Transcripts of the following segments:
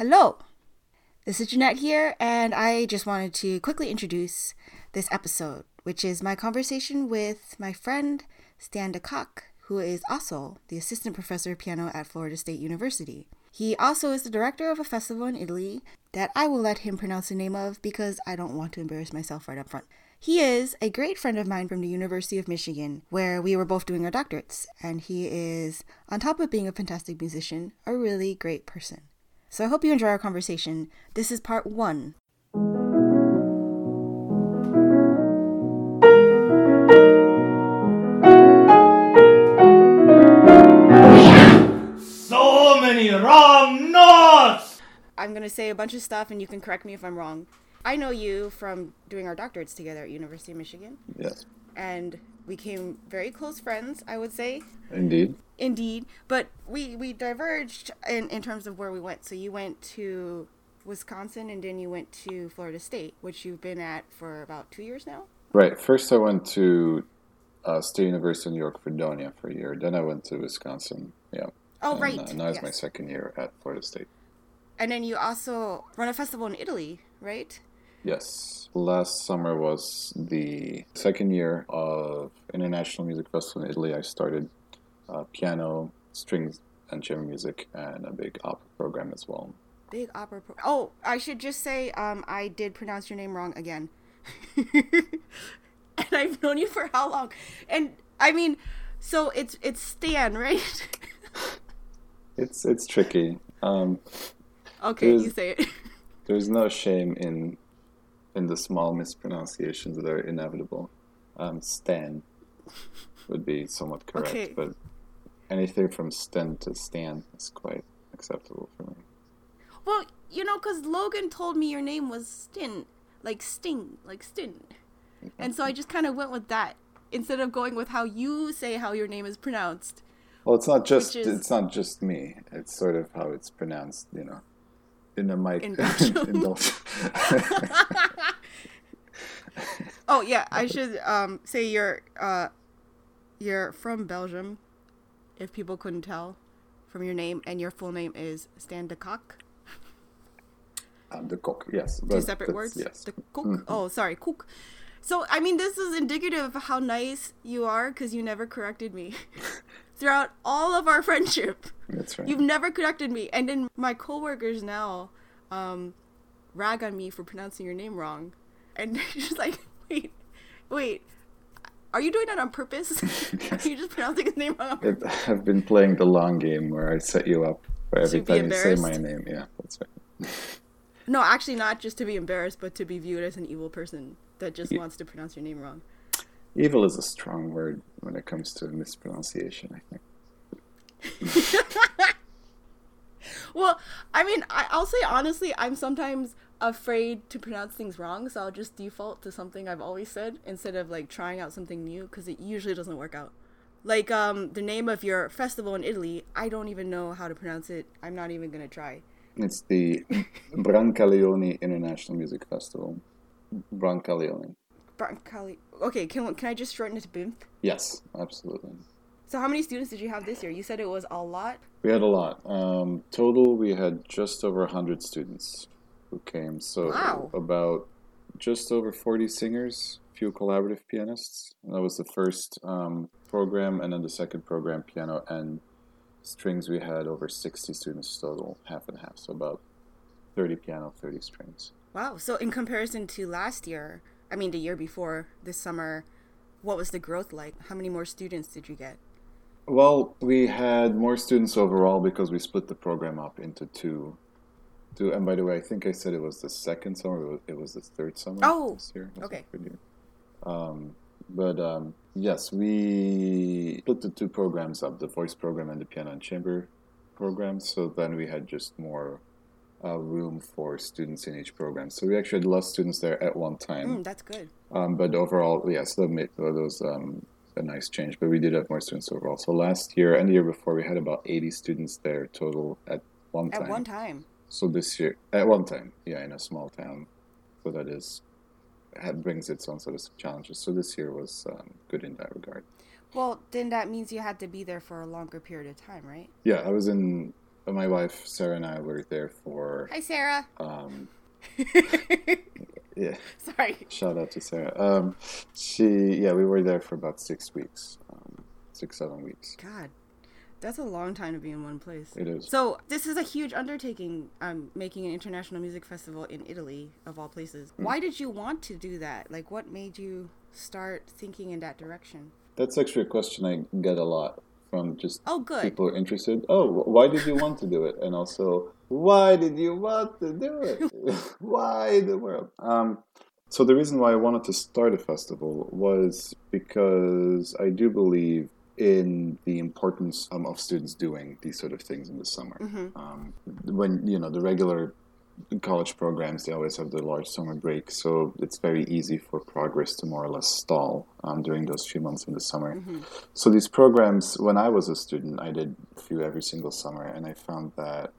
Hello! This is Jeanette here, and I just wanted to quickly introduce this episode, which is my conversation with my friend Stan de Kock, who is also the assistant professor of piano at Florida State University. He also is the director of a festival in Italy that I will let him pronounce the name of because I don't want to embarrass myself right up front. He is a great friend of mine from the University of Michigan, where we were both doing our doctorates, and he is, on top of being a fantastic musician, a really great person. So I hope you enjoy our conversation. This is part one. So many wrong notes! I'm going to say a bunch of stuff, and you can correct me if I'm wrong. I know you from doing our doctorates together at University of Michigan, Yes, and we became very close friends, I would say. indeed. Indeed, but we we diverged in in terms of where we went. So you went to Wisconsin, and then you went to Florida State, which you've been at for about two years now. Right. First, I went to uh, State University of New York, Fredonia for a year. Then I went to Wisconsin. Yeah. Oh, And, right. Uh, now it's yes. my second year at Florida State. And then you also run a festival in Italy, right? Yes. Last summer was the second year of International Music Festival in Italy. I started uh, piano, strings, and chamber music, and a big opera program as well. Big opera. Pro- oh, I should just say, um, I did pronounce your name wrong again. and I've known you for how long? And I mean, so it's it's Stan, right? It's it's tricky. Um, okay, you say it. There's no shame in in the small mispronunciations that are inevitable. Um, Stan would be somewhat correct, Okay. but anything from Sten to Stan is quite acceptable for me. Well, you know, because Logan told me your name was Stin, like Sting, like Stin. And so I just kind of went with that instead of going with how you say how your name is pronounced. Well, it's not just is- it's not just me. It's sort of how it's pronounced, you know, in a mic. In Belgium. in Belgium. Oh yeah, I should um, say you're uh, you're from Belgium, if people couldn't tell from your name, and your full name is Stan de Kock. um, the cook, yes. Two separate words. Yes. The cook. Oh, sorry, cook. So I mean, this is indicative of how nice you are because you never corrected me throughout all of our friendship. That's right. You've never corrected me, and then my coworkers now um, rag on me for pronouncing your name wrong, and they're like, wait, wait, are you doing that on purpose? are you just pronouncing his name wrong? I've been playing the long game where I set you up for every To time you say my name. Yeah, that's right. No, actually, not just to be embarrassed, but to be viewed as an evil person that just Yeah. wants to pronounce your name wrong. Evil is a strong word when it comes to mispronunciation, I think. Well, I mean, I, I'll say honestly, I'm sometimes afraid to pronounce things wrong, so I'll just default to something I've always said instead of like trying out something new because it usually doesn't work out. Like um, the name of your festival in Italy, I don't even know how to pronounce it. I'm not even gonna try. It's the Brancaleone International Music Festival. Brancaleone. Brancali. Okay, can can I just shorten it to BIMF? Yes, absolutely. So how many students did you have this year? You said it was a lot. We had a lot. Um, total, we had just over 100 students who came. So Wow. about just over 40 singers, a few collaborative pianists. And that was the first um, program. And then the second program, piano and strings, we had over 60 students total, half and half. So about 30 piano, 30 strings. Wow. So in comparison to last year, I mean the year before, this summer, what was the growth like? How many more students did you get? Well, we had more students overall because we split the program up into two. Two, and by the way, I think I said it was the second summer. It was, the third summer Oh, this year. Okay. Um, but um, yes, we split the two programs up: the voice program and the piano and chamber program. So then we had just more uh, room for students in each program. So we actually had less students there at one time. Mm, that's good. Um, but overall, yes, that made that was um, a nice change. But we did have more students overall. So last year and the year before, we had about 80 students there total at one time. At one time. So this year, at one time, yeah, in a small town. So that is, had, brings its own sort of challenges. So this year was um, good in that regard. Well, then that means you had to be there for a longer period of time, right? Yeah, I was in my wife Sarah and I were there for. Hi, Sarah. Um, yeah, Sorry. shout out to Sarah. Um, she, yeah, we were there for about six weeks, um, six seven weeks. God, that's a long time to be in one place. It is. So this is a huge undertaking. Um, making an international music festival in Italy, of all places. Hmm. Why did you want to do that? Like, what made you start thinking in that direction? That's actually a question I get a lot from just Oh, good. people are interested. Oh, why did you want to do it? And also, why did you want to do it? why in the world? Um, so the reason why I wanted to start a festival was because I do believe in the importance um, of students doing these sort of things in the summer. Um, when you know the regular college programs, they always have the large summer break, so it's very easy for progress to more or less stall um, during those few months in the summer. So these programs, when I was a student, I did a few every single summer, and I found that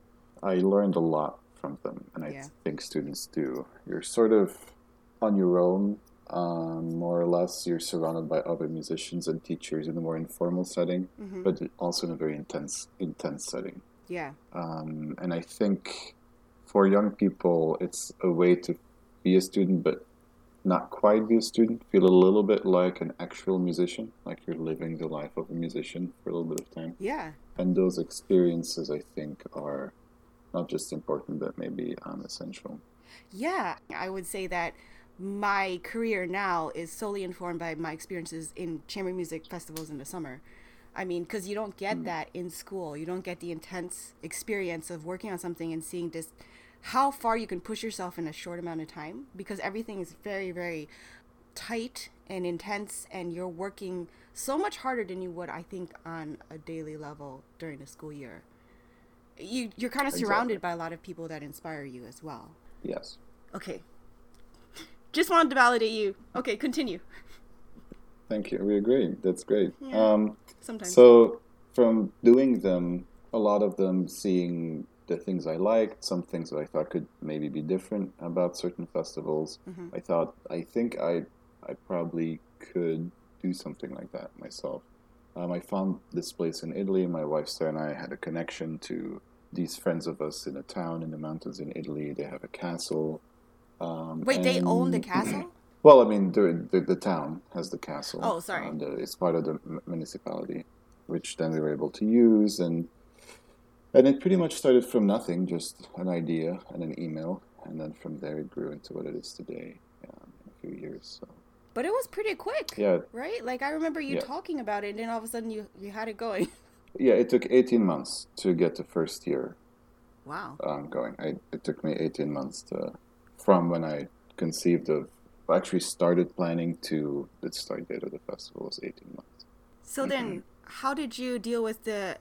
I learned a lot from them, and I Yeah. think students do. You're sort of on your own, um, more or less. You're surrounded by other musicians and teachers in a more informal setting, but also in a very intense, intense setting. Yeah. Um, and I think for young people, it's a way to be a student, but not quite be a student. Feel a little bit like an actual musician, like you're living the life of a musician for a little bit of time. Yeah. And those experiences, I think, are not just important, but maybe um, essential. Yeah, I would say that my career now is solely informed by my experiences in chamber music festivals in the summer. I mean, because you don't get that in school. You don't get the intense experience of working on something and seeing this, how far you can push yourself in a short amount of time because everything is very, very tight and intense, and you're working so much harder than you would, I think, on a daily level during the school year. You, you're kind of surrounded Exactly. by a lot of people that inspire you as well. Yes. Okay. Just wanted to validate you. Okay, continue. Thank you. We agree. That's great. Yeah. Um, Sometimes. So, from doing them, a lot of them seeing the things I liked, some things that I thought could maybe be different about certain festivals, I thought, I think I, I probably could do something like that myself. Um, I found this place in Italy. My wife Sarah and I had a connection to these friends of us in a town in the mountains in Italy. They have a castle. Um, Wait, they own the castle? well, I mean, the, the, the town has the castle. Oh, sorry. Um, the, it's part of the municipality, which then we were able to use, and and it pretty much started from nothing, just an idea and an email, and then from there it grew into what it is today um, in a few years. So But it was pretty quick. yeah, Right? Like I remember you Yeah. talking about it and then all of a sudden you you had it going. yeah, it took 18 months to get the first year Wow. um, going. I, it took me 18 months to from when I conceived of actually started planning to the start date of the festival was 18 months. So then how did you deal with the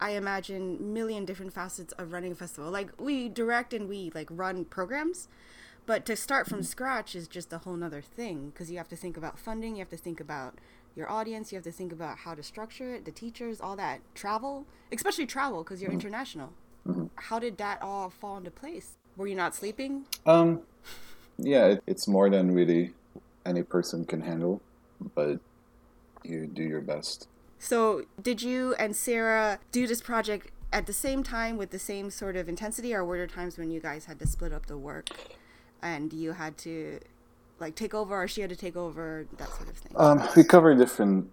I imagine million different facets of running a festival? Like we direct and we like run programs, but to start from scratch is just a whole nother thing because you have to think about funding, you have to think about your audience, you have to think about how to structure it, the teachers, all that. Travel, especially travel because you're international. How did that all fall into place? Were you not sleeping? Um, yeah, it, it's more than really any person can handle, but you do your best. So, did you and Sarah do this project at the same time with the same sort of intensity, or were there times when you guys had to split up the work and you had to like take over, or she had to take over, that sort of thing? Um, we cover different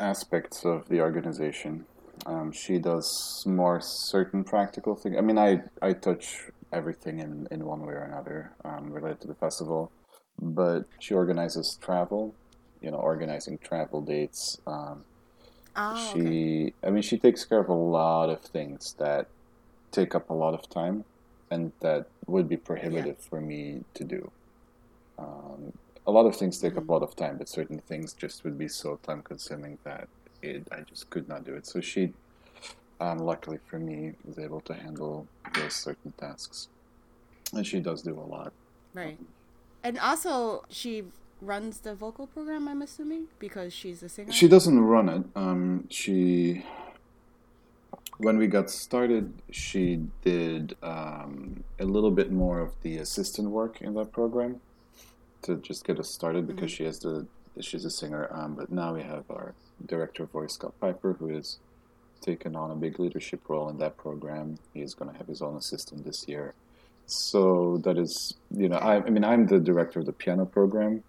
aspects of the organization. Um, she does more certain practical things. I mean, I, I touch everything in, in one way or another um, related to the festival, but she organizes travel, you know, organizing travel dates. Um, oh, she okay. i mean she takes care of a lot of things that take up a lot of time and that would be prohibitive for me to do. Um, a lot of things take up a lot of time but certain things just would be so time consuming that it, i just could not do it. So she um, luckily for me was able to handle those certain tasks. And she does do a lot. Right. And also, she runs the vocal program, I'm assuming, because she's a singer? She doesn't run it. Um, she, when we got started, she did um, a little bit more of the assistant work in that program to just get us started because she has the she's a singer. Um, but now we have our director of voice, Scott Piper, who is taken on a big leadership role in that program. He's going to have his own assistant this year. So that is, you know, I, I mean, I'm the director of the piano program.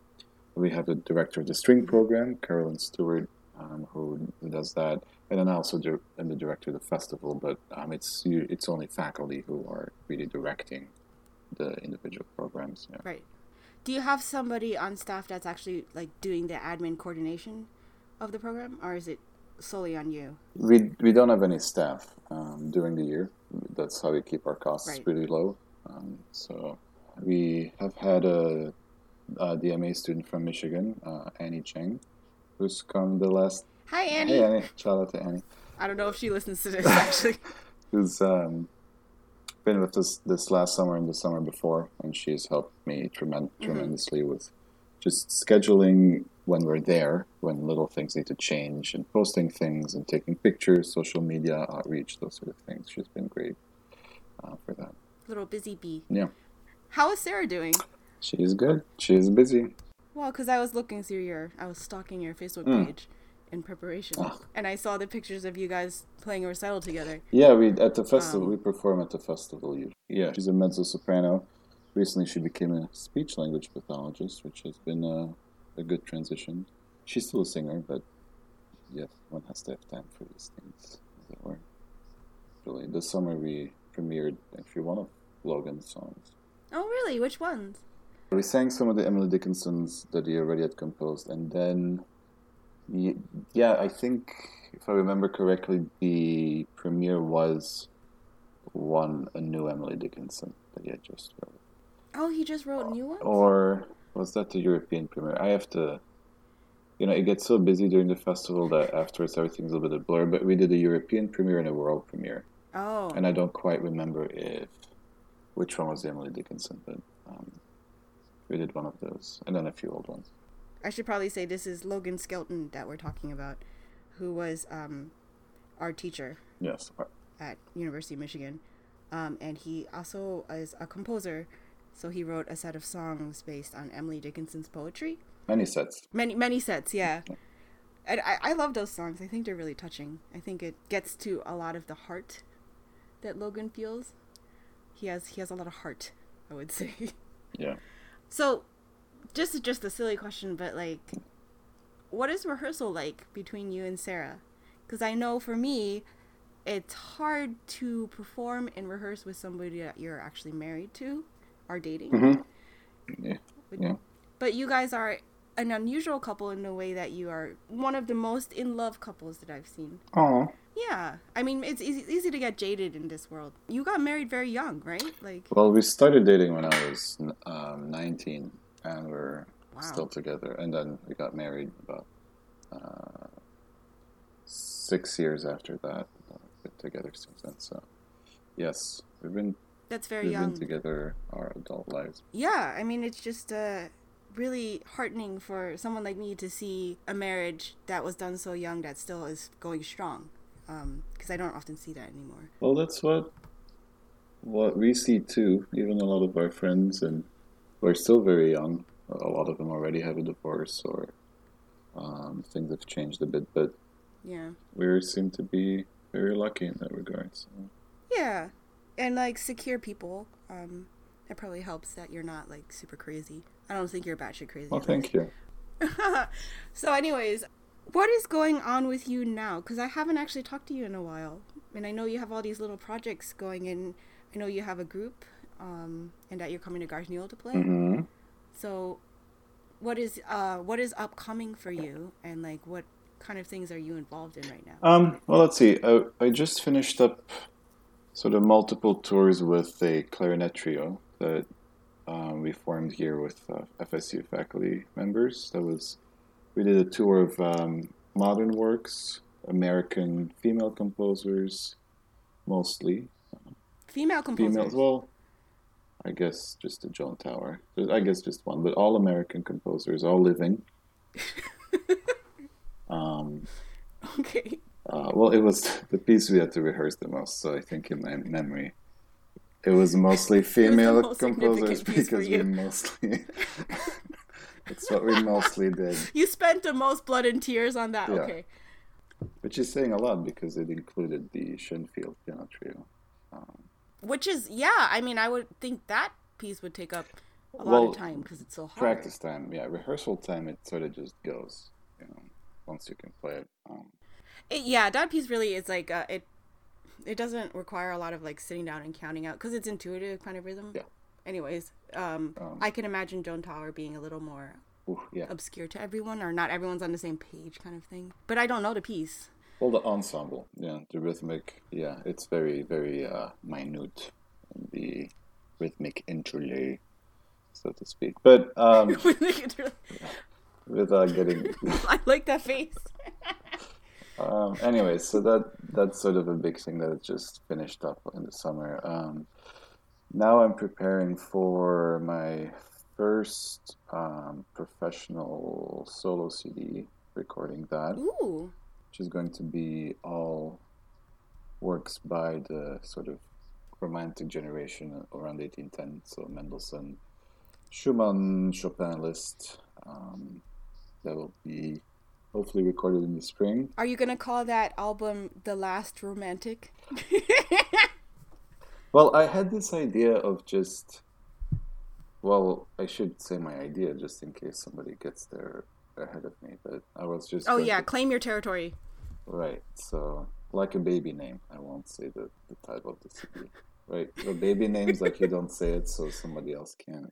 We have the director of the string program, Carolyn Stewart, um, who does that, and then I also do, am the director of the festival. But um, it's it's only faculty who are really directing the individual programs. Yeah. Right. Do you have somebody on staff that's actually like doing the admin coordination of the program, or is it solely on you? We we don't have any staff um, during the year. That's how we keep our costs Right. really low. Um, so we have had a, a DMA student from Michigan, uh, Annie Cheng, who's come the last. Hi, Annie. Hey Annie, shout out to Annie, I don't know if she listens to this actually. who's um, been with us this last summer and the summer before, and she's helped me tremen- tremendously with just scheduling when we're there, when little things need to change, and posting things and taking pictures, social media outreach, those sort of things. She's been great uh, for that. Little busy bee. Yeah, How is Sarah doing? She's good. She's busy. Well, because I was looking through your, I was stalking your Facebook Hmm. page in preparation, Ah. and I saw the pictures of you guys playing a recital together. Yeah, we at the festival Um, we perform at the festival. Yeah, she's a mezzo soprano. Recently, she became a speech language pathologist, which has been a, a good transition. She's still a singer, but yes, one has to have time for these things, as it were. Really, this summer we premiered actually one of Logan's songs. Oh, really? Which ones? We sang some of the Emily Dickinsons that he already had composed, and then, yeah, I think if I remember correctly, the premiere was one a new Emily Dickinson that he had just wrote, Oh, he just wrote new ones. or was that the European premiere? I have to, you know, it gets so busy during the festival that afterwards everything's a little bit of blur. But we did a European premiere and a world premiere, Oh, and I don't quite remember if which one was the Emily Dickinson, but um, we did one of those, and then a few old ones. I should probably say this is Logan Skelton that we're talking about, who was um, our teacher Yes. at University of Michigan, um, and he also is a composer. So he wrote a set of songs based on Emily Dickinson's poetry. Many sets. Many many sets, yeah. And I, I love those songs. I think they're really touching. I think it gets to a lot of the heart that Logan feels. He has he has a lot of heart, I would say. Yeah. So, just just a silly question, but like, what is rehearsal like between you and Sarah? Because I know for me, it's hard to perform and rehearse with somebody that you're actually married to, or dating. Mm-hmm. Yeah. Yeah. But you guys are an unusual couple in the way that you are one of the most in love couples that I've seen. Oh. Yeah, I mean it's easy, easy to get jaded in this world. You got married very young, right? Like, Well, we started dating when I was um, 19, and we're Wow. still together. And then we got married about uh, six years after that. Uh, been together since then. So, yes, we've been that's very we've young. been together our adult lives. Yeah, I mean, it's just uh, really heartening for someone like me to see a marriage that was done so young that still is going strong. Because I don't often see that anymore. Well, that's what what we see too. Even a lot of our friends, and we're still very young. A lot of them already have a divorce, or um, things have changed a bit. But Yeah. we seem to be very lucky in that regard. So. Yeah. And like secure people. Um, it probably helps that you're not like super crazy. I don't think you're batshit crazy. Well, thank you. so, anyways, what is going on with you now? Because I haven't actually talked to you in a while, and I know you have all these little projects going. And I know you have a group, um, and that you're coming to Garnier to play. hmm So, what is uh what is upcoming for you, and like what kind of things are you involved in right now? Um, well, let's see. I, I just finished up sort of multiple tours with a clarinet trio that um, we formed here with uh, FSU faculty members. That was we did a tour of um, modern works, American female composers, mostly Female composers. females. Well, I guess just the Joan Tower. I guess just one, but all American composers, all living. um, Okay. Uh, well, it was the piece we had to rehearse the most, so I think in my memory, it was mostly female composers because we mostly. It's what we mostly did. You spent the most blood and tears on that. Yeah. Okay. which is saying a lot because it included the Schoenfield piano trio. Um, Which is yeah, I mean I would think that piece would take up a lot of time because it's so hard. practice time, yeah, rehearsal time, it sort of just goes, you know, once you can play it. Um, It, yeah, that piece really is like uh, it. It doesn't require a lot of like sitting down and counting out because it's intuitive kind of rhythm. Yeah. Anyways, um, Um, I can imagine Joan Tower being a little more oof, yeah. obscure to everyone, or not everyone's on the same page, kind of thing. But I don't know the piece. Well, the ensemble, yeah, the rhythmic, yeah, it's very, very uh, minute the rhythmic interlay, so to speak. But um, without getting, I like that face. um, anyways, so that that's sort of a big thing that it just finished up in the summer. Um, now I'm preparing for my first um, professional solo CD, recording that. Ooh, which is going to be all works by the sort of romantic generation around 1810. So Mendelssohn, Schumann, Chopin Liszt. Um, that will be hopefully recorded in the spring. are you gonna call that album "The Last Romantic"? Well, I had this idea of just. Well, I should say my idea just in case somebody gets there ahead of me, but I was just. oh yeah, to- claim your territory. Right. So, like a baby name, I won't say the, the title of the CD. Right. The baby names, like you don't say it, so somebody else can.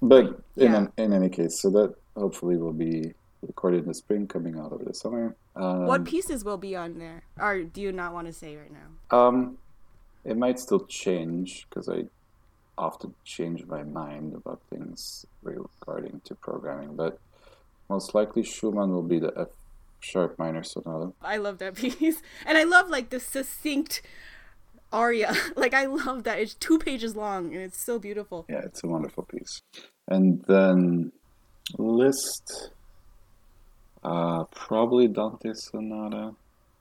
But in Yeah. in any case, so that hopefully will be recorded in the spring, coming out over the summer. Um, what pieces will be on there, or do you not want to say right now? Um, it might still change because I often change my mind about things regarding to programming, but most likely Schumann will be the F sharp minor sonata. I love that piece, and I love like the succinct aria. Like I love that it's two pages long and it's so beautiful. Yeah, it's a wonderful piece. And then Liszt, uh, probably Dante Sonata.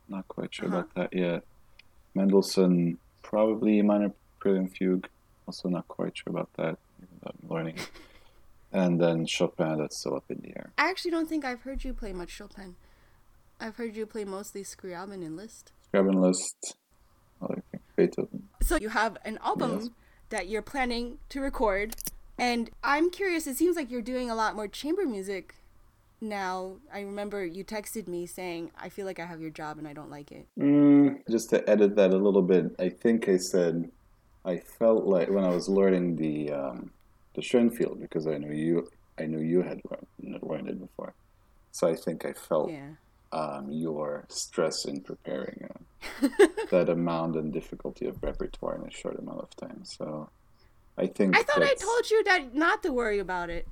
Not quite sure about that yet. Mendelssohn, probably a Minor Prelude Fugue. Also not quite sure about that, even though I'm learning. and then Chopin, that's still up in the air. I actually don't think I've heard you play much Chopin. I've heard you play mostly Scriabin and Liszt. Scriabin Liszt, I think Beethoven. So you have an album Yes. that you're planning to record, and I'm curious. It seems like you're doing a lot more chamber music now. I remember you texted me saying, "I feel like I have your job and I don't like it." Mm, just to edit that a little bit, I think I said I felt like when I was learning the um, the Schoenfield because I knew you I knew you had learned, learned it before, so I think I felt Yeah. um, your stress in preparing uh, that amount and difficulty of repertoire in a short amount of time. So I think I thought I told you that not to worry about it.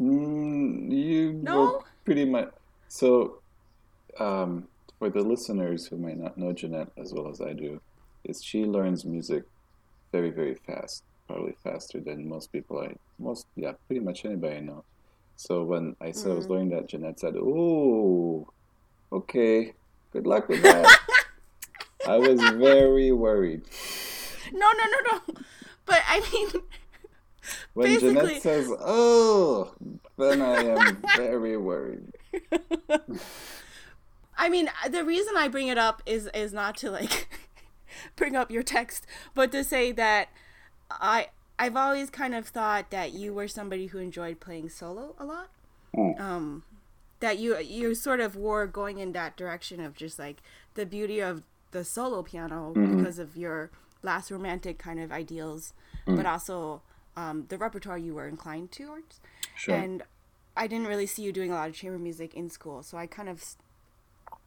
Mm, you No? were pretty much. So, um, for the listeners who might not know Jeanette as well as I do, is she learns music very, very fast. Probably faster than most people I most yeah, pretty much anybody I know. So when I said I was mm. learning that, Jeanette said, "Oh, okay, good luck with that." I was very worried No, no, no, no. But I mean, when Basically- Jeanette says, "Oh," then I am very worried. I mean, the reason I bring it up is is not to like bring up your text, but to say that I I've always kind of thought that you were somebody who enjoyed playing solo a lot. Mm. Um, that you you sort of were going in that direction of just like the beauty of the solo piano because of your last romantic kind of ideals, but also um, the repertoire you were inclined towards. Sure. And I didn't really see you doing a lot of chamber music in school, so I kind of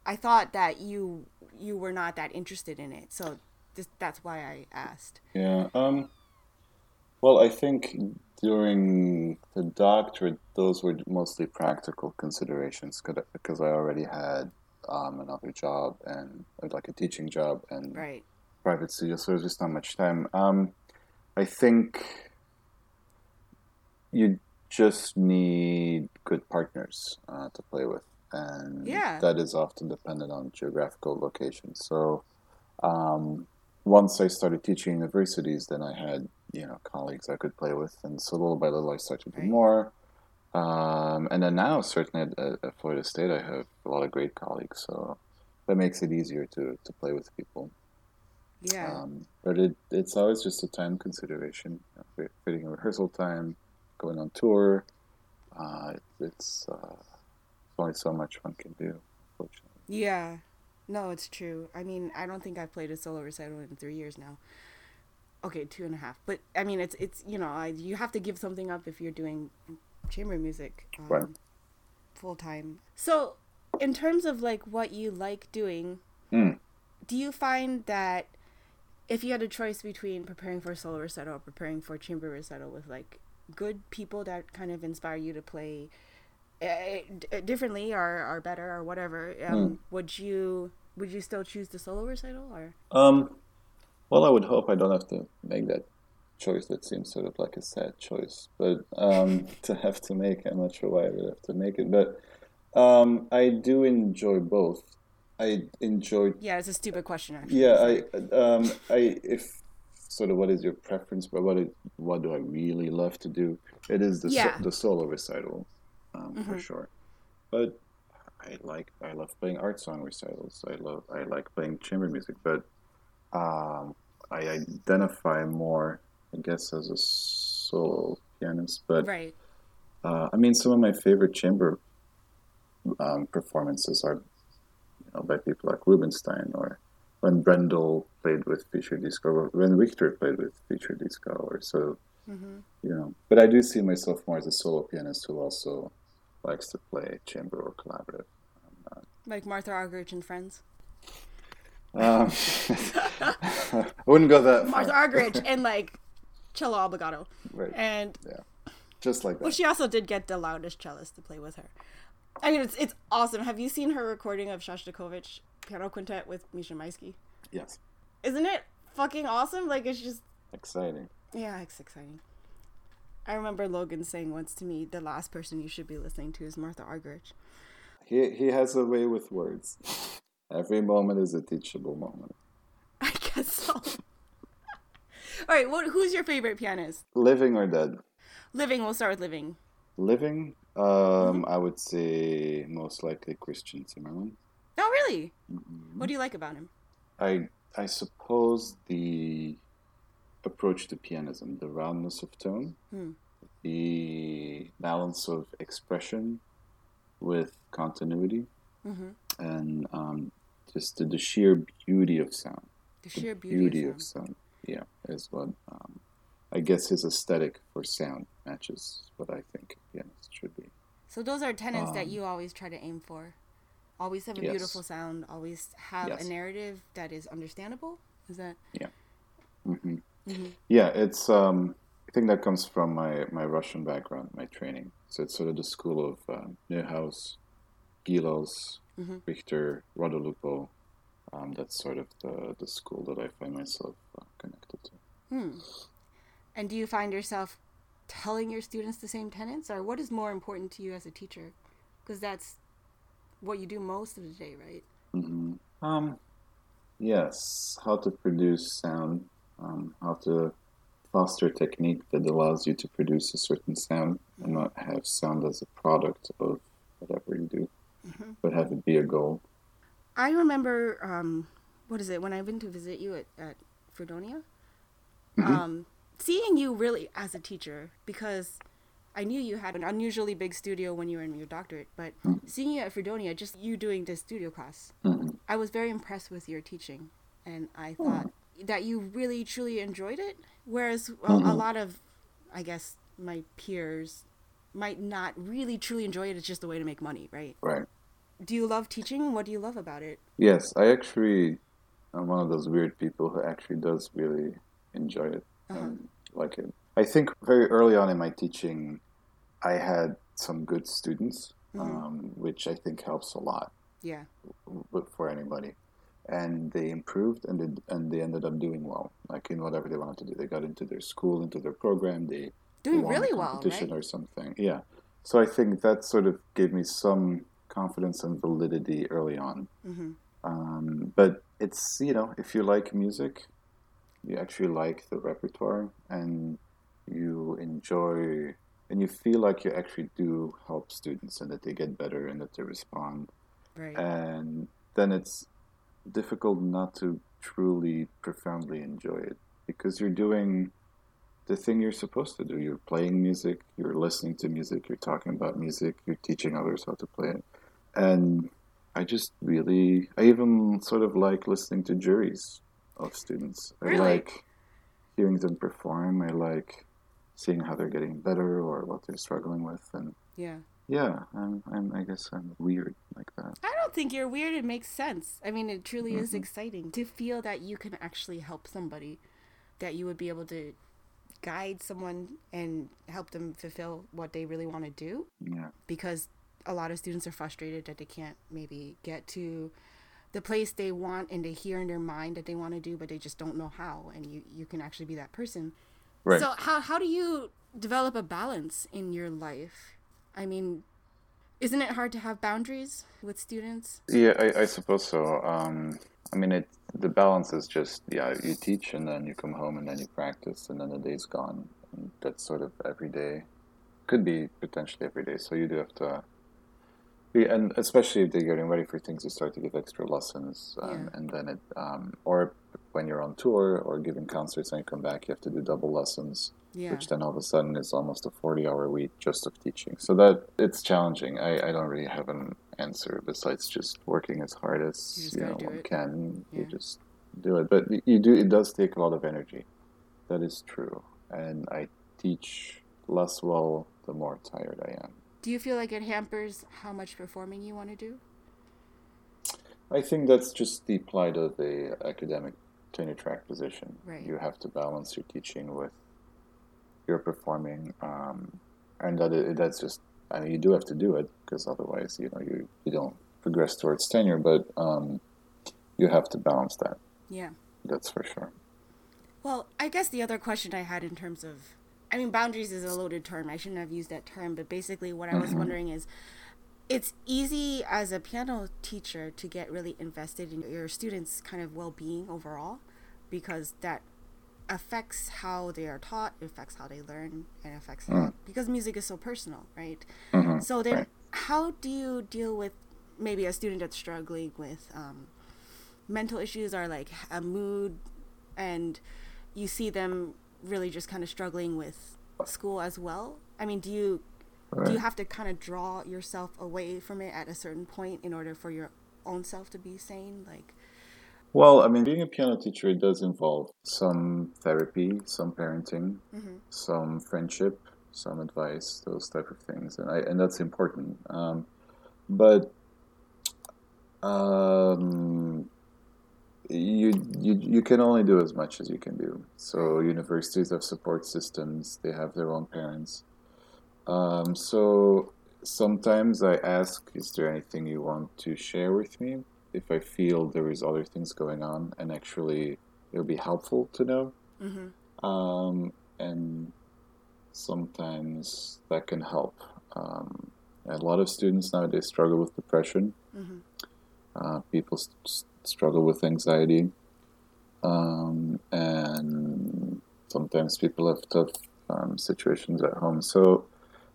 I thought that you you were not that interested in it. So this, that's why I asked. Yeah. Um. Well, I think during the doctorate, those were mostly practical considerations because I already had um, another job and uh, like a teaching job and Right. private studio, so there's just not much time. Um, I think you just need good partners uh, to play with, and Yeah. that is often dependent on geographical location. So, um, once I started teaching universities, then I had you know colleagues I could play with, and so little by little I started to do Right. more. Um, and then now, certainly at, at Florida State, I have a lot of great colleagues. So that makes it easier to to play with people. Yeah. Um, but it it's always just a time consideration, fitting fitting rehearsal time, going on tour. Uh, it's uh, it's only so much one can do, unfortunately. Yeah. No, it's true. I mean, I don't think I've played a solo recital in three years now. Okay, two and a half. But I mean, it's it's you know, I, you have to give something up if you're doing chamber music um, Right. full time. So, in terms of like what you like doing, Mm. do you find that if you had a choice between preparing for a solo recital or preparing for a chamber recital with like good people that kind of inspire you to play uh, differently or, or better or whatever um, would you would you still choose the solo recital or Um, well, I would hope I don't have to make that choice. That seems sort of like a sad choice, but um, to have to make, I'm not sure why I would have to make it. But um, I do enjoy both. I enjoy yeah it's a stupid question actually Yeah, I, um, I, if sort of what is your preference, but what, what do I really love to do? It is the Yeah. so, the solo recital, um, Mm-hmm. for sure. But I like, I love playing art song recitals. I love, I like playing chamber music. But um, I identify more, I guess, as a solo pianist. But right uh, I mean, some of my favorite chamber um, performances are, you know, by people like Rubinstein or when Brendel played with Fischer-Dieskau, or when Richter played with Fischer-Dieskau, or so, hmm you know. But I do see myself more as a solo pianist who also likes to play chamber or collaborative. like martha argerich and friends Um, I wouldn't go that martha far. argerich and like cello obligato Right, and yeah, just like Well, she also did get the loudest cellist to play with her. I mean, it's it's awesome. Have you seen her recording of Shostakovich piano quintet with Misha Maisky? Yes, Isn't it fucking awesome? Like it's just exciting. yeah, it's exciting. I remember Logan saying once to me, "The last person you should be listening to is Martha Argerich." He he has a way with words. Every moment is a teachable moment. I guess so. All right, what, who's your favorite pianist? Living or dead? Living. We'll start with living. Living, um, I would say most likely Krystian Zimerman. Oh, really? What do you like about him? I I suppose the approach to pianism, the roundness of tone, Hmm. the balance of expression with continuity, Mm-hmm. and um, just the, the sheer beauty of sound. The The sheer beauty, beauty of of sound. sound, yeah, is what um, I guess his aesthetic for sound matches what I think a pianist should be. So those are tenets that Um, you always try to aim for. Always have a Yes. beautiful sound. Always have Yes. a narrative that is understandable. Is that? hmm Mhm. Yeah, it's. Um, I think that comes from my my Russian background, my training. So it's sort of the school of um, Neuhaus, Gilels, Mhm. Richter, Radu Lupu. Um, that's sort of the the school that I find myself uh, connected to. Hmm. And do you find yourself telling your students the same tenets, or what is more important to you as a teacher? Because that's what you do most of the day, right? hmm Um, yes, how to produce sound, um, how to foster technique that allows you to produce a certain sound and not have sound as a product of whatever you do, but have it be a goal. I remember, um, what is it, when I went to visit you at, at Fredonia, um, seeing you really as a teacher, because I knew you had an unusually big studio when you were in your doctorate, but seeing you at Fredonia, just you doing this studio class, Mhm. I was very impressed with your teaching, and I thought that you really truly enjoyed it. Whereas a, a lot of, I guess, my peers might not really truly enjoy it. It's just a way to make money, right? Right. Do you love teaching? What do you love about it? Yes, I actually i'm one of those weird people who actually does really enjoy it and like it. I think very early on in my teaching, I had some good students, um, which I think helps a lot Yeah. for anybody. And they improved and they, and they ended up doing well, like in whatever they wanted to do. They got into their school, into their program. They Doing really well, right? or something. Yeah. So I think that sort of gave me some confidence and validity early on. hmm Um, but it's you know if you like music, you actually like the repertoire and you enjoy and you feel like you actually do help students and that they get better and that they respond Right. and then it's difficult not to truly profoundly enjoy it because you're doing the thing you're supposed to do. You're playing music, you're listening to music, you're talking about music, you're teaching others how to play it. And I just really, I even sort of like listening to juries of students. I Really? like hearing them perform. I like seeing how they're getting better or what they're struggling with. And Yeah. yeah, I'm, I'm, I guess I'm weird I don't think you're weird. It makes sense. I mean, it truly is Mm-hmm. exciting to feel that you can actually help somebody, that you would be able to guide someone and help them fulfill what they really want to do. Yeah. Because a lot of students are frustrated that they can't maybe get to the place they want and they hear in their mind that they want to do, but they just don't know how. And you, you can actually be that person. Right. So how how do you develop a balance in your life? I mean, isn't it hard to have boundaries with students? Yeah, I, I suppose so. Um, I mean, it the balance is just yeah, you teach and then you come home and then you practice and then the day's gone. And that's sort of every day. Could be potentially every day. So you do have to. And especially if they're getting ready for things, you start to give extra lessons, um, Yeah. and then it, um, or when you're on tour or giving concerts and you come back, you have to do double lessons Yeah. which then all of a sudden is almost a 40 hour week just of teaching. So that it's challenging. I, I don't really have an answer besides just working as hard as just you, know one it. can. You just do it. But you do it does take a lot of energy. That is true. And I teach less well the more tired I am. Do you feel like it hampers how much performing you want to do? I think that's just the plight of the academic tenure track position. Right. You have to balance your teaching with your performing, um, and that that's just. I mean, you do have to do it because otherwise, you know, you you don't progress towards tenure. But um, you have to balance that. Yeah. That's for sure. Well, I guess the other question I had in terms of, I mean, boundaries is a loaded term. I shouldn't have used that term, but basically, what I was mm-hmm. wondering is, it's easy as a piano teacher to get really invested in your students' kind of well-being overall, because that affects how they are taught, it affects how they learn, and affects how mm. because music is so personal, right? Mm-hmm. So then, right. how do you deal with maybe a student that's struggling with um, mental issues or like a mood, and you see them really just kind of struggling with school as well? I mean, do you do you have to kind of draw yourself away from it at a certain point in order for your own self to be sane? Like, Well, I mean, being a piano teacher, it does involve some therapy, some parenting, some friendship, some advice, those type of things, and I and that's important. Um, but um, you you you can only do as much as you can do. So universities have support systems; they have their own parents. Um, so sometimes I ask, "Is there anything you want to share with me?" If I feel there is other things going on, and actually it would be helpful to know. Um, and sometimes that can help. Um, a lot of students nowadays struggle with depression. Uh, people s- s- struggle with anxiety, um, and sometimes people have tough um, situations at home. So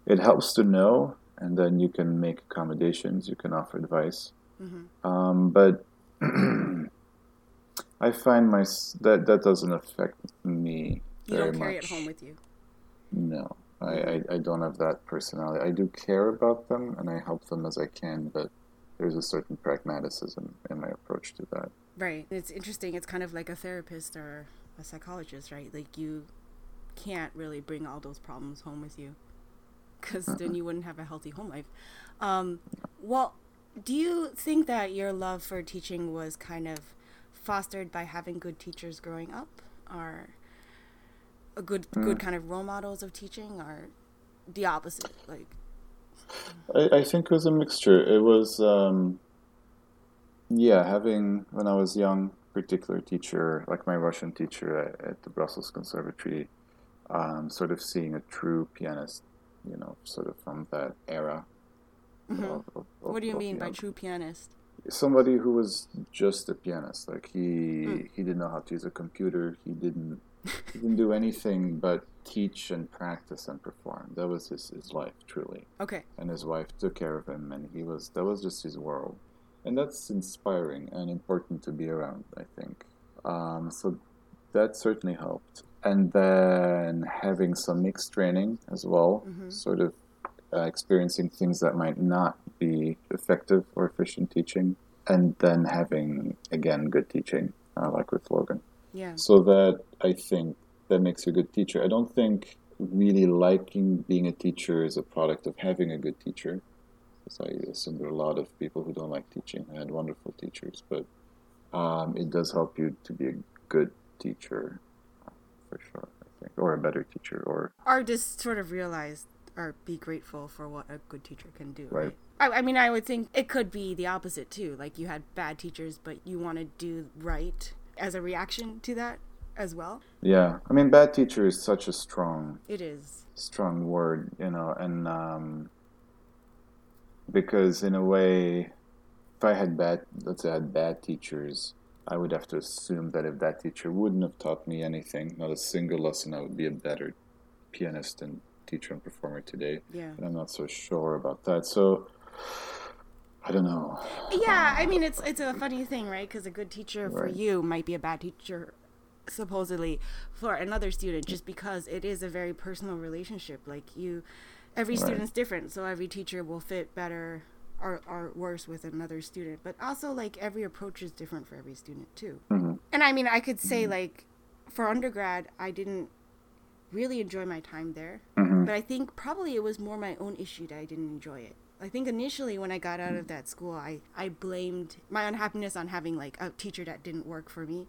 it helps to know, and then you can make accommodations. You can offer advice. Um, but I find my that that doesn't affect me you very don't carry much. it home with you. No, I, I, I don't have that personality. I do care about them and I help them as I can, but there's a certain pragmatism in my approach to that. Right. It's interesting. It's kind of like a therapist or a psychologist, right? Like you can't really bring all those problems home with you because then you wouldn't have a healthy home life. Um, well, do you think that your love for teaching was kind of fostered by having good teachers growing up or a good good kind of role models of teaching or the opposite like I, I think it was a mixture. It was, um, yeah, having, when I was young, particular teacher, like my Russian teacher at, at the Brussels Conservatory, um, sort of seeing a true pianist, you know, sort of from that era. of- of- Mm-hmm. what do you of mean by true pianist somebody who was just a pianist like he Hmm. he didn't know how to use a computer he didn't he didn't do anything but teach and practice and perform that was his, his life truly okay and his wife took care of him and he was that was just his world and that's inspiring and important to be around. I think um, so. That certainly helped, and then having some mixed training as well, Mhm. sort of uh, experiencing things that might not be effective or efficient teaching, and then having again good teaching, uh, like with Logan. Yeah. So that I think that makes you a good teacher. I don't think really liking being a teacher is a product of having a good teacher. Because I assume there are a lot of people who don't like teaching. I had wonderful teachers, but um, it does help you to be a good teacher, for sure. I think, or a better teacher, or Or just sort of realize or be grateful for what a good teacher can do. Right. Right. I, I mean, I would think it could be the opposite too. Like you had bad teachers, but you want to do right as a reaction to that as well. yeah. I mean, bad teacher is such a strong It is. strong word, you know, and um, because in a way, if I had bad, let's say I had bad teachers, I would have to assume that if that teacher wouldn't have taught me anything, not a single lesson, I would be a better pianist and teacher and performer today. Yeah. And I'm not so sure about that. So I don't know. Yeah, I mean it's it's a funny thing, right? Because a good teacher for you might be a bad teacher, supposedly for another student, just because it is a very personal relationship. Like you, every Right. student's different, so every teacher will fit better or, or worse with another student. But also, like every approach is different for every student too. Mhm. And I mean, I could say like for undergrad, I didn't really enjoy my time there. Mhm. But I think probably it was more my own issue that I didn't enjoy it. I think initially when I got out of that school, I, I blamed my unhappiness on having like a teacher that didn't work for me.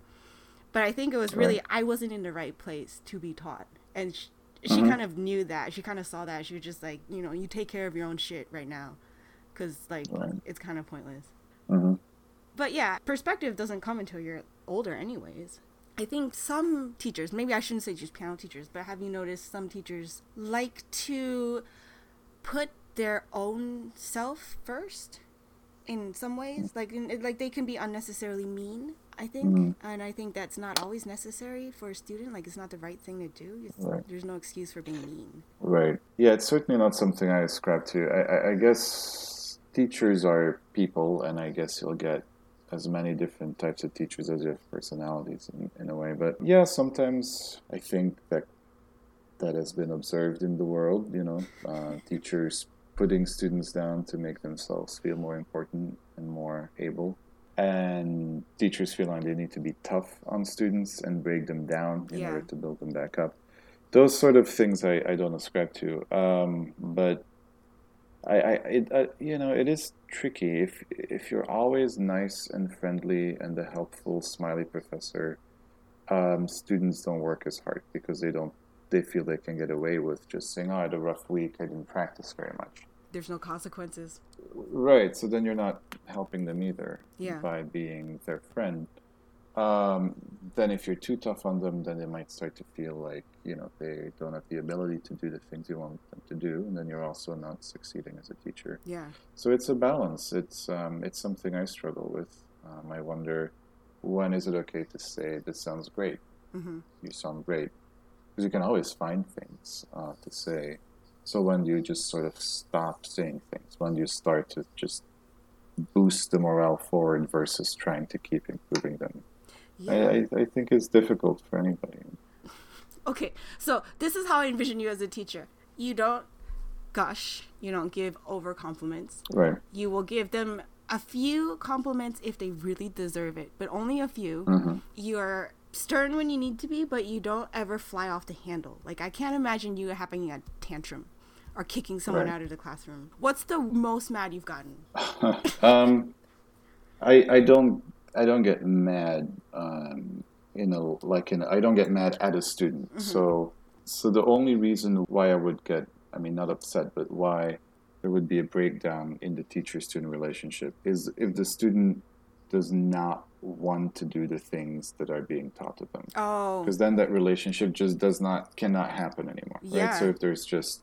But I think it was really Right. I wasn't in the right place to be taught, and she, she kind of knew that. She kind of saw that. She was just like, you know, you take care of your own shit right now, because like Right. it's kind of pointless. Mhm. But yeah, perspective doesn't come until you're older, anyways. I think some teachers, maybe I shouldn't say just piano teachers, but have you noticed some teachers like to put their own self first in some ways? Like, in, like they can be unnecessarily mean. I think, Mhm. and I think that's not always necessary for a student. Like, it's not the right thing to do. Right. There's no excuse for being mean. Right. Yeah, it's certainly not something I ascribe to. I, I, I guess teachers are people, and I guess you'll get as many different types of teachers as you have personalities in, in a way. But yeah, sometimes I think that that has been observed in the world, you know, uh, teachers putting students down to make themselves feel more important and more able. And teachers feel like they need to be tough on students and break them down in Yeah. order to build them back up those sort of things I, I don't ascribe to. Um, but I, I it, uh, you know it is tricky if if you're always nice and friendly and the helpful smiley professor. Um, students don't work as hard because they don't they feel they can get away with just saying, "Oh, I had a rough week. I didn't practice very much." There's no consequences. Right. So then you're not helping them either Yeah. by being their friend. Um, then if you're too tough on them, then they might start to feel like you know they don't have the ability to do the things you want them to do, and then you're also not succeeding as a teacher. Yeah. So it's a balance. It's um, it's something I struggle with. Um, I wonder when is it okay to say this sounds great? hmm You sound great because you can always find things uh, to say. So when do you just sort of stop saying things? When do you start to just boost the morale forward versus trying to keep improving them? Yeah. I, I, I think it's difficult for anybody. Okay, so this is how I envision you as a teacher. You don't gush, you don't give over compliments. Right. You will give them a few compliments if they really deserve it, but only a few. hmm You're stern when you need to be, but you don't ever fly off the handle. Like, I can't imagine you having a tantrum or kicking someone Right. out of the classroom. What's the most mad you've gotten? um, I I don't I don't get mad. Um, you know, like in I don't get mad at a student. So so the only reason why I would get I mean not upset, but why there would be a breakdown in the teacher-student relationship is if the student does not want to do the things that are being taught to them Oh, because then that relationship just does not cannot happen anymore right so if there's just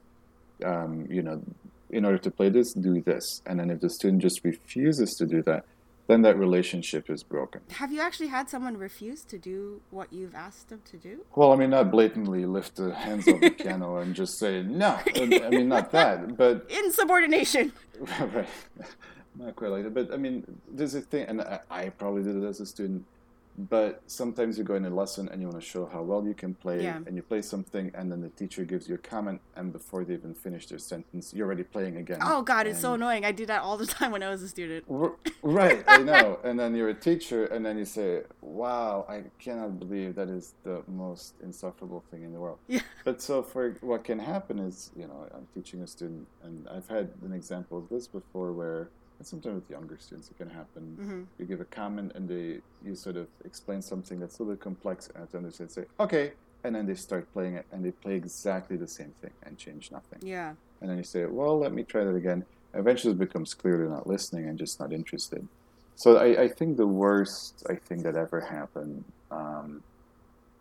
um, you know in order to play this do this and then if the student just refuses to do that then that relationship is broken have you actually had someone refuse to do what you've asked them to do? well i mean not blatantly lift the hands off the piano and just say no i mean not that but Insubordination. right not quite like that. But I mean, there's a thing, and I, I probably did it as a student. But sometimes you go in a lesson and you want to show how well you can play, Yeah. and you play something, and then the teacher gives you a comment, and before they even finish their sentence, you're already playing again. Oh God, it's so annoying. I did that all the time when I was a student. R- Right, I know. And then you're a teacher, and then you say, "Wow, I cannot believe that is the most insufferable thing in the world." Yeah. But so, for what can happen is, you know, I'm teaching a student, and I've had an example of this before, where and sometimes with younger students it can happen. Mm-hmm. You give a comment, and they you sort of explain something that's a little bit complex, and to understand. Say, "Okay," and then they start playing it, and they play exactly the same thing and change nothing Yeah. and then you say, "Well, let me try that again." Eventually, it becomes clear they're not listening and just not interested. So I, I think the worst I think that ever happened um,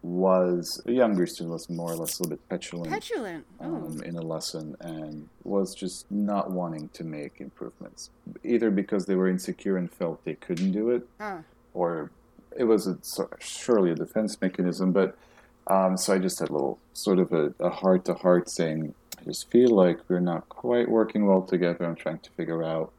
was a younger student was more or less a little bit petulant Petulant. Oh. um, in a lesson and was just not wanting to make improvements, either because they were insecure and felt they couldn't do it, Ah. or it was a, surely a defense mechanism. But um, so I just had a little sort of a heart to heart saying, I just feel like we're not quite working well together. I'm trying to figure out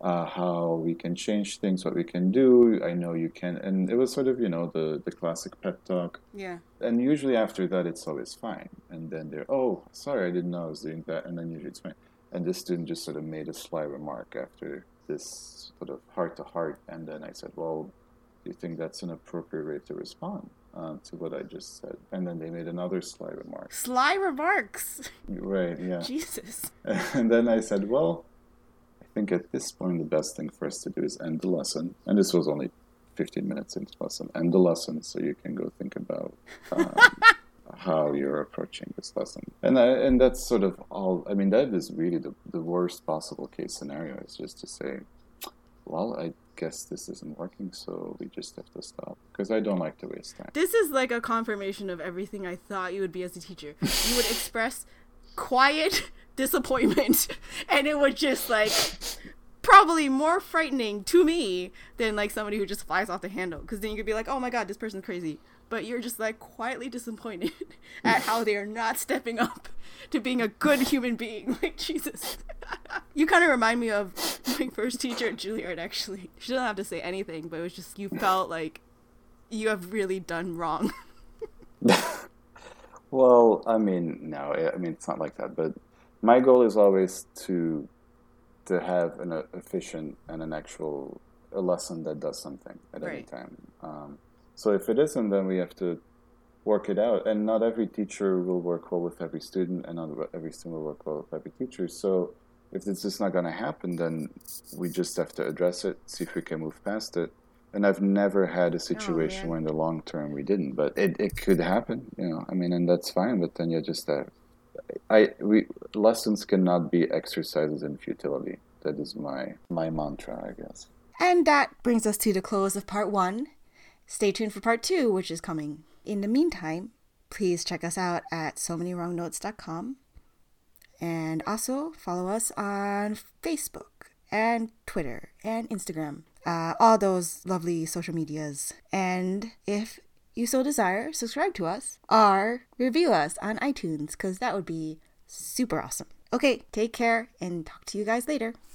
uh, how we can change things, what we can do. I know you can, and it was sort of you know the the classic pep talk. Yeah. And usually after that, it's always fine. And then they're, oh, sorry, I didn't know I was doing that. And then usually it's fine. And this student just sort of made a sly remark after this sort of heart to heart. And then I said, well, do you think that's an appropriate way to respond uh, to what I just said? And then they made another sly remark. Sly remarks. Right, yeah. Jesus. And then I said, well, think at this point, the best thing for us to do is end the lesson. And this was only 15 minutes into the lesson. End the lesson so you can go think about um, how you're approaching this lesson. And I, and that's sort of all. I mean, that is really the, the worst possible case scenario is just to say, well, I guess this isn't working, so we just have to stop. Because I don't like to waste time. This is like a confirmation of everything I thought you would be as a teacher. You would express quiet disappointment, and it was just like probably more frightening to me than like somebody who just flies off the handle. Because then you could be like, "Oh my god, this person's crazy," but you're just like quietly disappointed at how they are not stepping up to being a good human being. Like Jesus. You kind of remind me of my first teacher at Juilliard, actually. She doesn't have to say anything, but it was just, you felt like you have really done wrong. Well, I mean, no, I mean it's not like that. But my goal is always to to have an uh, efficient and an actual a lesson that does something at any time. Um, so if it isn't, then we have to work it out. And not every teacher will work well with every student, and not every student will work well with every teacher. So if this is not going to happen, then we just have to address it, see if we can move past it. And I've never had a situation man. where in the long term we didn't, but it, it could happen, you know. I mean, and that's fine. But then you just have, I we lessons cannot be exercises in futility. That is my my mantra, I guess. And that brings us to the close of part one. Stay tuned for part two, which is coming. In the meantime, please check us out at so many wrong notes.com and also follow us on Facebook and Twitter and Instagram, uh, all those lovely social medias. And if you so desire, subscribe to us or review us on iTunes because that would be super awesome. Okay, take care and talk to you guys later.